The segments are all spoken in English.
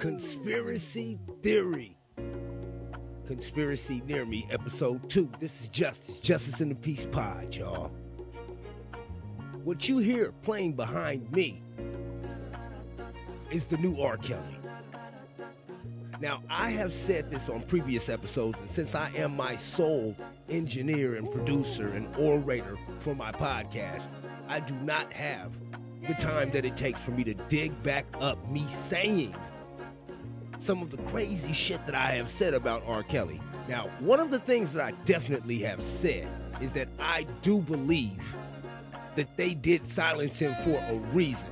Conspiracy Theory. Conspiracy Near Me, Episode 2. This is Justice, Justice in the Peace Pod, y'all. What you hear playing behind me is the new R. Kelly. Now, I have said this on previous episodes, and since I am my sole engineer and producer and orator for my podcast, I do not have the time that it takes for me to dig back up me saying some of the crazy shit that I have said about R. Kelly. Now, one of the things that I definitely have said is that I do believe that they did silence him for a reason.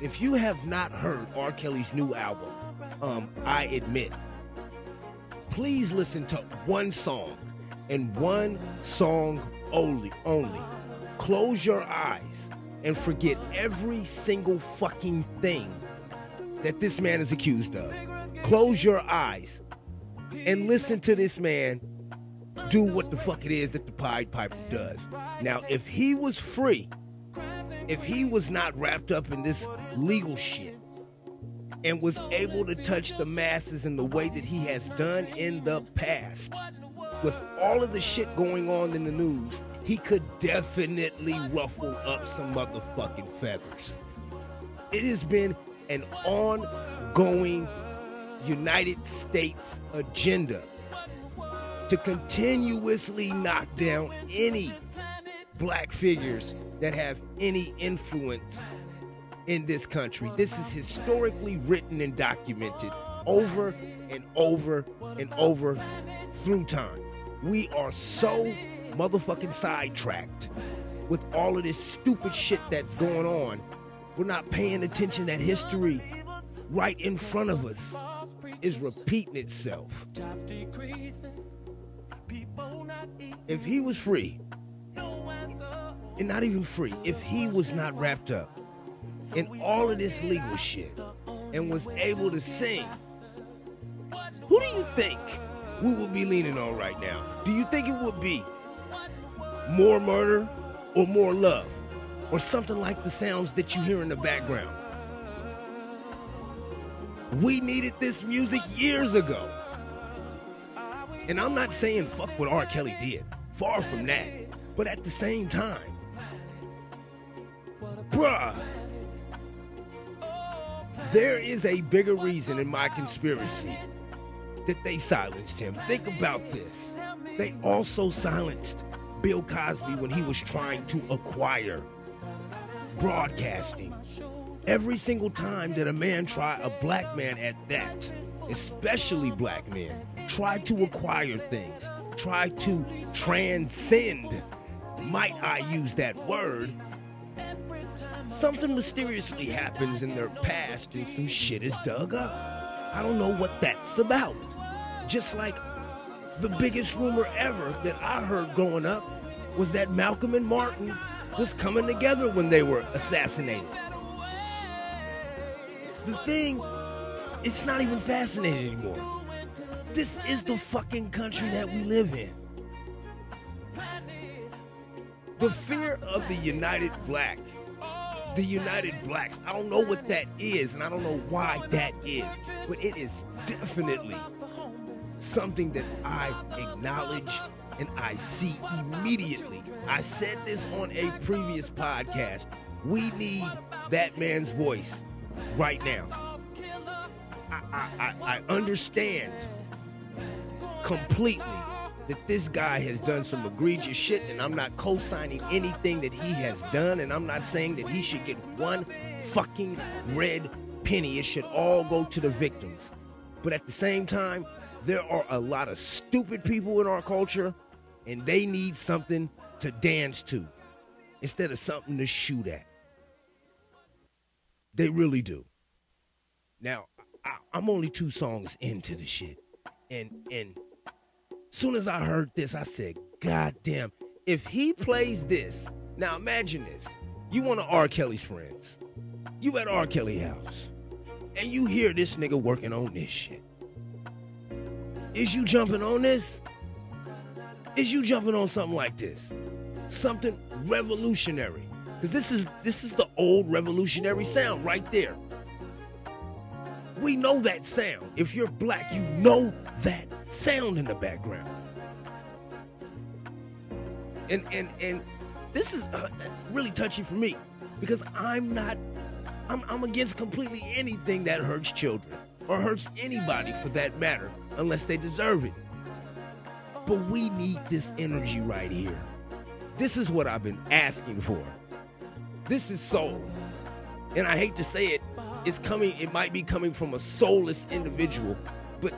If you have not heard R. Kelly's new album, um, I admit, please listen to one song and one song only. Only. Close your eyes and forget every single fucking thing that this man is accused of. Close your eyes and listen to this man do what the fuck it is that the Pied Piper does. Now, if he was free, if he was not wrapped up in this legal shit and was able to touch the masses in the way that he has done in the past, with all of the shit going on in the news, he could definitely ruffle up some motherfucking feathers. It has been an ongoing United States agenda to continuously knock down any black figures that have any influence in this country. This is historically written and documented over and over and over through time. We are so motherfucking sidetracked with all of this stupid shit that's going on. We're not paying attention that history right in front of us is repeating itself. If he was free, and not even free, if he was not wrapped up in all of this legal shit and was able to sing, who do you think we would be leaning on right now? Do you think it would be more murder or more love or something like the sounds that you hear in the background? We needed this music years ago. And I'm not saying fuck what R. Kelly did. Far from that. But at the same time, bruh, there is a bigger reason in my conspiracy that they silenced him. Think about this. They also silenced Bill Cosby when he was trying to acquire broadcasting. Every single time that a man try, a black man at that, especially black men, try to acquire things, try to transcend, might I use that word, something mysteriously happens in their past and some shit is dug up. I don't know what that's about. Just like the biggest rumor ever that I heard growing up was that Malcolm and Martin was coming together when they were assassinated. The thing, it's not even fascinating anymore. This is the fucking country that we live in. The fear of the United Black, the United Blacks, I don't know what that is and I don't know why that is, but it is definitely something that I acknowledge and I see immediately. I said this on a previous podcast. We need that man's voice right now. I, I, I understand completely that this guy has done some egregious shit, and I'm not co signing anything that he has done, and I'm not saying that he should get one fucking red penny. It should all go to the victims. But at the same time, there are a lot of stupid people in our culture, and they need something to dance to instead of something to shoot at. They really do. Now, I, am only two songs into the shit, and and soon as I heard this, I said, "God damn! If he plays this, now imagine this: you one of R. Kelly's friends, you at R. Kelly house, and you hear this nigga working on this shit. Is you jumping on this? Is you jumping on something like this? Something revolutionary?" Because this is this is the old revolutionary sound right there. We know that sound. If you're black, you know that sound in the background. And and and this is uh, really touchy for me because I'm not I'm, I'm against completely anything that hurts children or hurts anybody for that matter unless they deserve it. But we need this energy right here. This is what I've been asking for. This is soul. And I hate to say it, it's coming, it might be coming from a soulless individual, but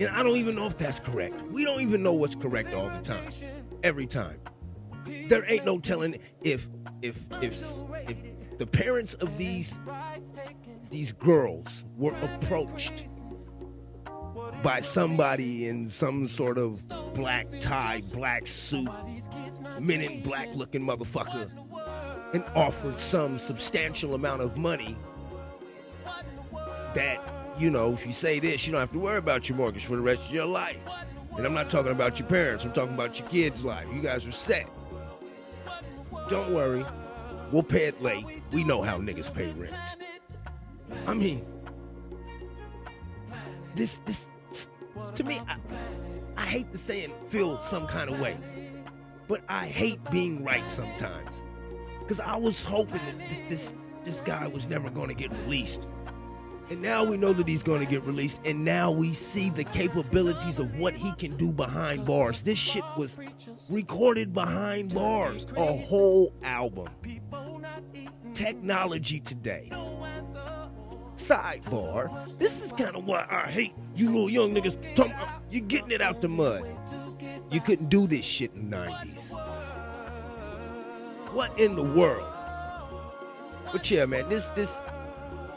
and I don't even know if that's correct. We don't even know what's correct all the time. Every time. There ain't no telling if if if if the parents of these these girls were approached by somebody in some sort of black tie, black suit, men in black looking motherfucker, and offered some substantial amount of money that, you know, if you say this, you don't have to worry about your mortgage for the rest of your life. And I'm not talking about your parents, I'm talking about your kids' life. You guys are set. Don't worry, we'll pay it late. We know how niggas pay rent. I mean, this, this, to me, I, I hate to say it, feel some kind of way, but I hate being right sometimes. Because I was hoping that this, this guy was never going to get released. And now we know that he's going to get released, and now we see the capabilities of what he can do behind bars. This shit was recorded behind bars, a whole album. Technology today. Sidebar, this is kind of why I hate you little young niggas. You're getting it out the mud. You couldn't do this shit in the 90s. What in the world? But yeah, man, this this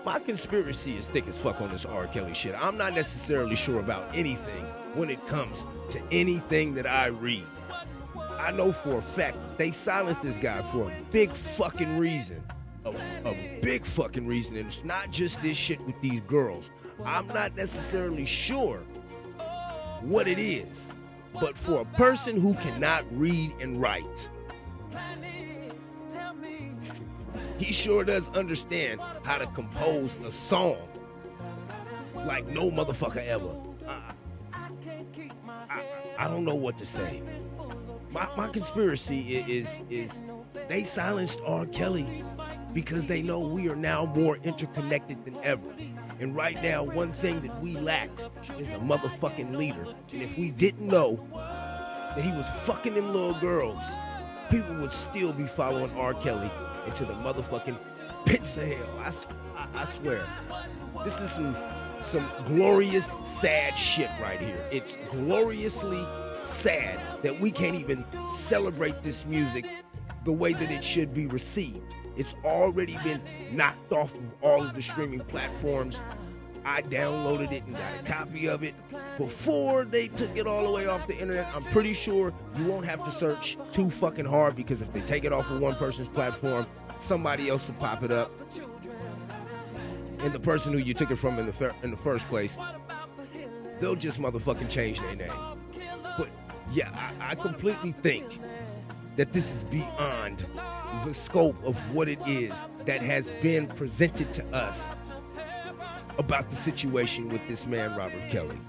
my conspiracy is thick as fuck on this R. Kelly shit. I'm not necessarily sure about anything when it comes to anything that I read. I know for a fact they silenced this guy for a big fucking reason. A, a big fucking reason. And it's not just this shit with these girls. I'm not necessarily sure what it is. But for a person who cannot read and write, he sure does understand how to compose a song like no motherfucker ever. I, I, I don't know what to say. My, my conspiracy is is they silenced R. Kelly because they know we are now more interconnected than ever. And right now, one thing that we lack is a motherfucking leader. And if we didn't know that he was fucking them little girls, people would still be following R. Kelly into the motherfucking pits of hell. I, I, I swear. This is some some glorious sad shit right here. It's gloriously sad that we can't even celebrate this music the way that it should be received. It's already been knocked off of all of the streaming platforms. I downloaded it and got a copy of it before they took it all the way off the internet. I'm pretty sure you won't have to search too fucking hard because if they take it off of one person's platform, somebody else will pop it up. And the person who you took it from in the fir- in the first place, they'll just motherfucking change their name. But yeah, I, I completely think that this is beyond the scope of what it is that has been presented to us about the situation with this man, Robert Kelly.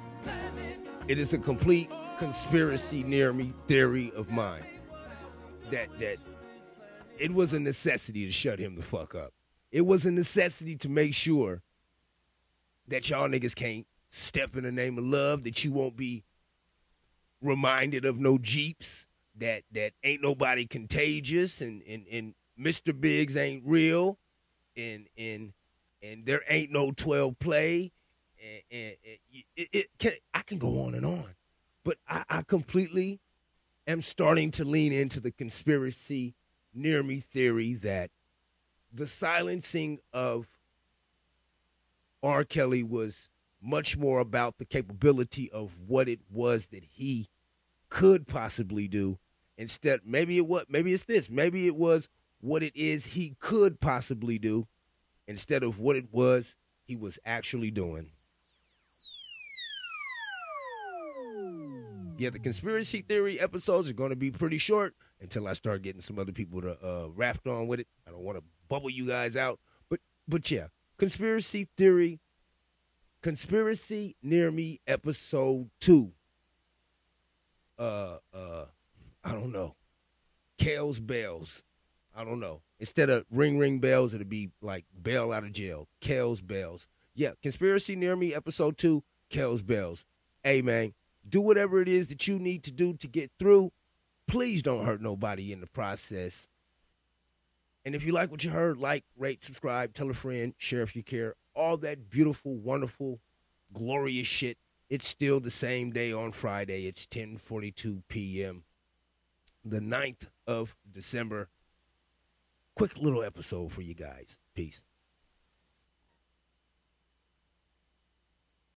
It is a complete conspiracy near me theory of mine that that it was a necessity to shut him the fuck up. It was a necessity to make sure that y'all niggas can't step in the name of love, that you won't be reminded of no Jeeps, that that ain't nobody contagious and and, and Mr. Biggs ain't real and and and there ain't no 12 play and, and, and it, it can, I can go on and on. But I, I completely am starting to lean into the conspiracy near me theory that the silencing of R. Kelly was much more about the capability of what it was that he could possibly do instead maybe it what maybe it's this maybe it was what it is he could possibly do instead of what it was he was actually doing yeah the conspiracy theory episodes are going to be pretty short until i start getting some other people to uh raft on with it i don't want to bubble you guys out but but yeah conspiracy theory Conspiracy Near Me, episode two. Uh, uh, I don't know. Kale's bells. I don't know. Instead of ring ring bells, it'll be like bail out of jail. Kale's bells. Yeah, Conspiracy Near Me, episode two, Kale's bells. Hey man, do whatever it is that you need to do to get through. Please don't hurt nobody in the process. And if you like what you heard, like, rate, subscribe, tell a friend, share if you care. All that beautiful, wonderful, glorious shit. It's still the same day on Friday. It's 10:42 p.m. The 9th of December. Quick little episode for you guys. Peace.